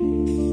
음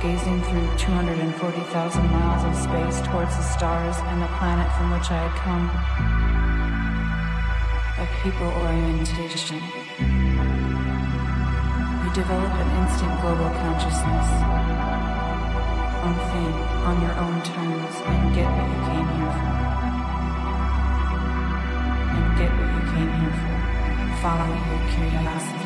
Gazing through 240,000 miles of space towards the stars and the planet from which I had come. A people orientation. You develop an instant global consciousness. One thing on your own terms and get what you came here for. And get what you came here for. Follow your curiosity.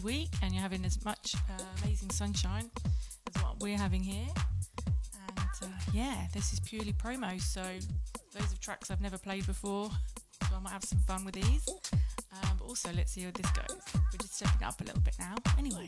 Good week and you're having as much uh, amazing sunshine as what we're having here. And uh, yeah, this is purely promo, so those are tracks I've never played before, so I might have some fun with these. Um, but also, let's see how this goes. We're just stepping up a little bit now. Anyway,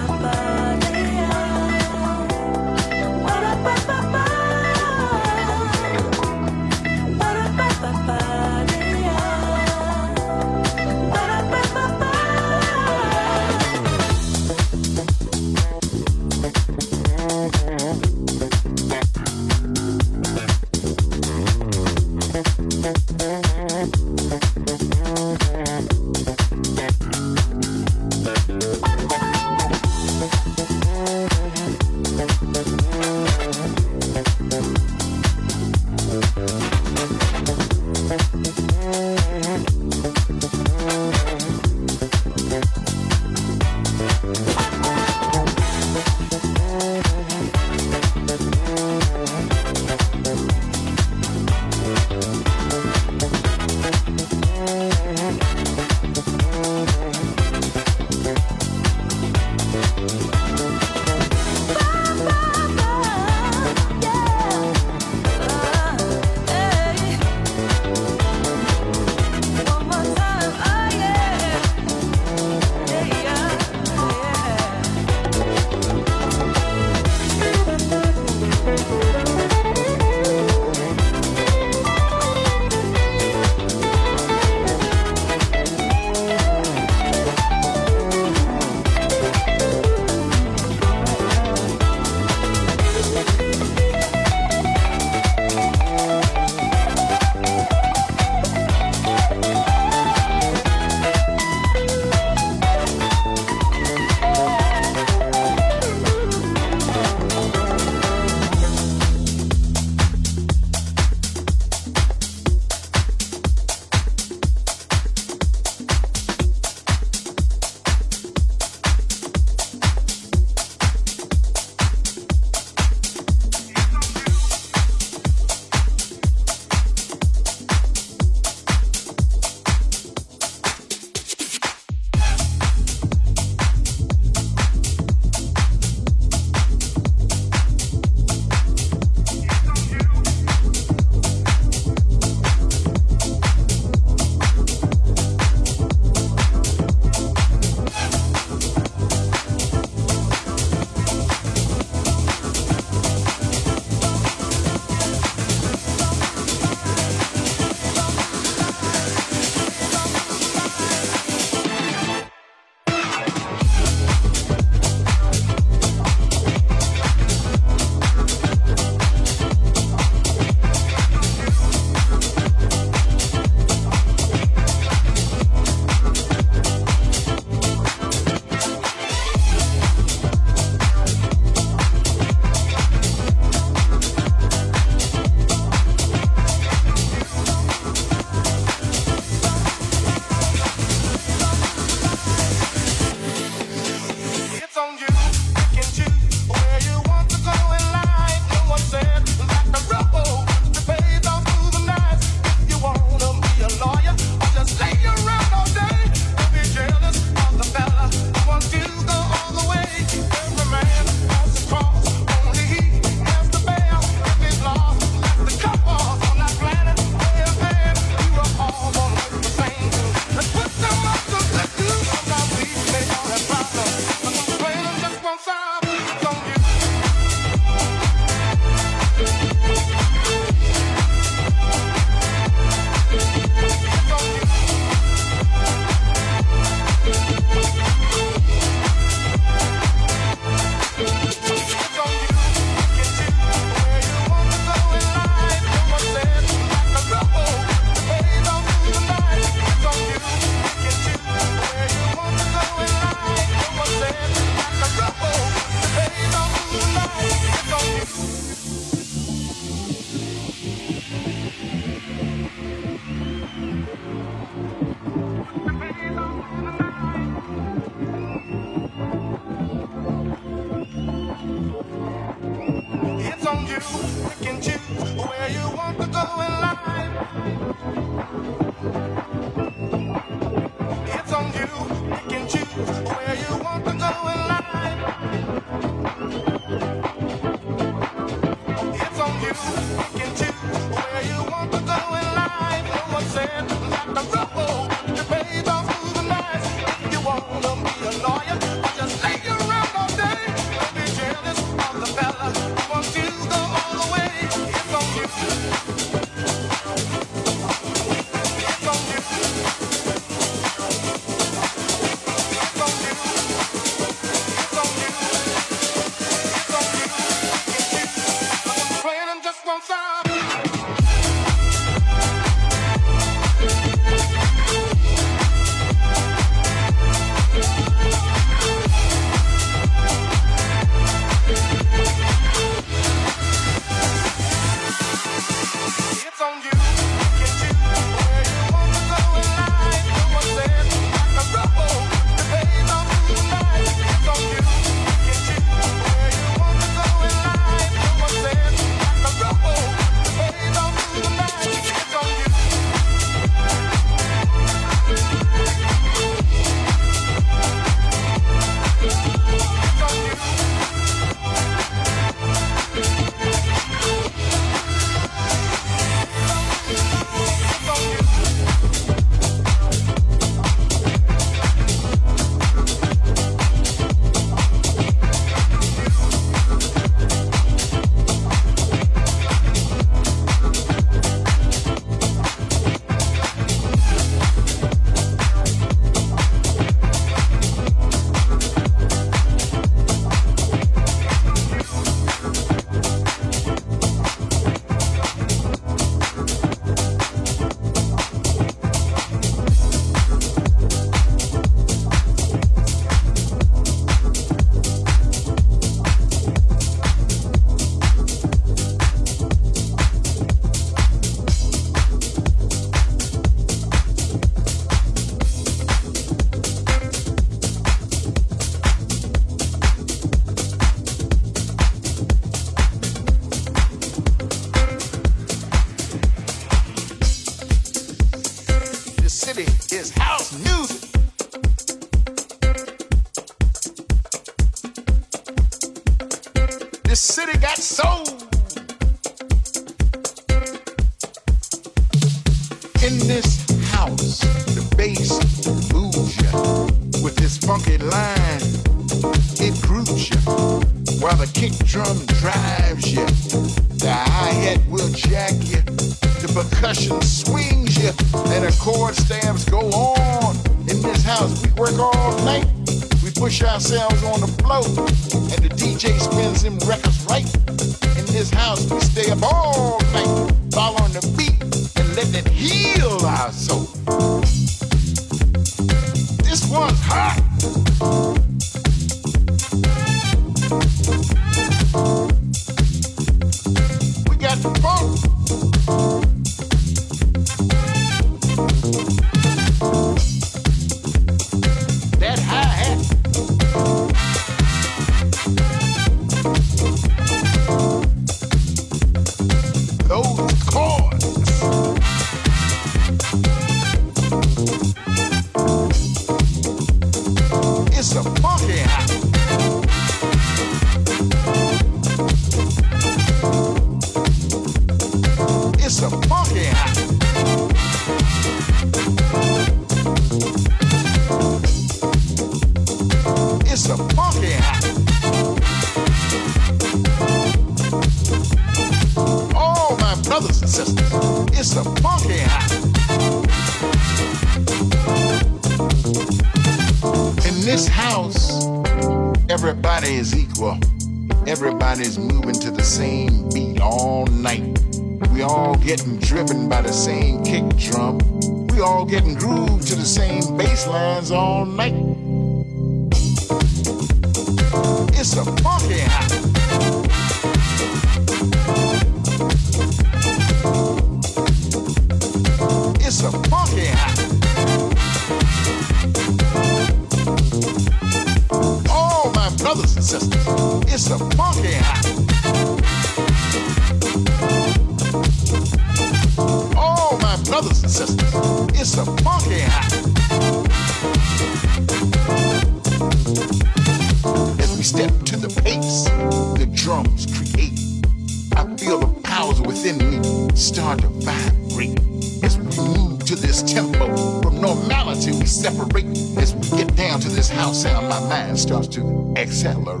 To accelerate.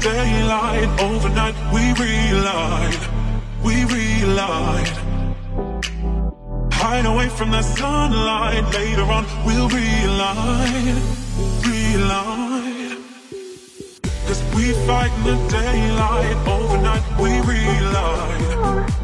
Daylight, overnight we relied, we relied. Hide away from the sunlight, later on we'll realize, realize. Cause we fight in the daylight, overnight we relied.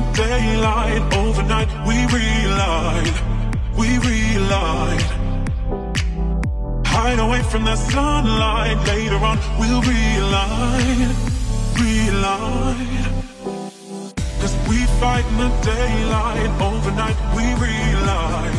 The daylight, overnight we relied, we relied. Hide away from the sunlight, later on we'll realize, realize. Cause we fight in the daylight, overnight we relied,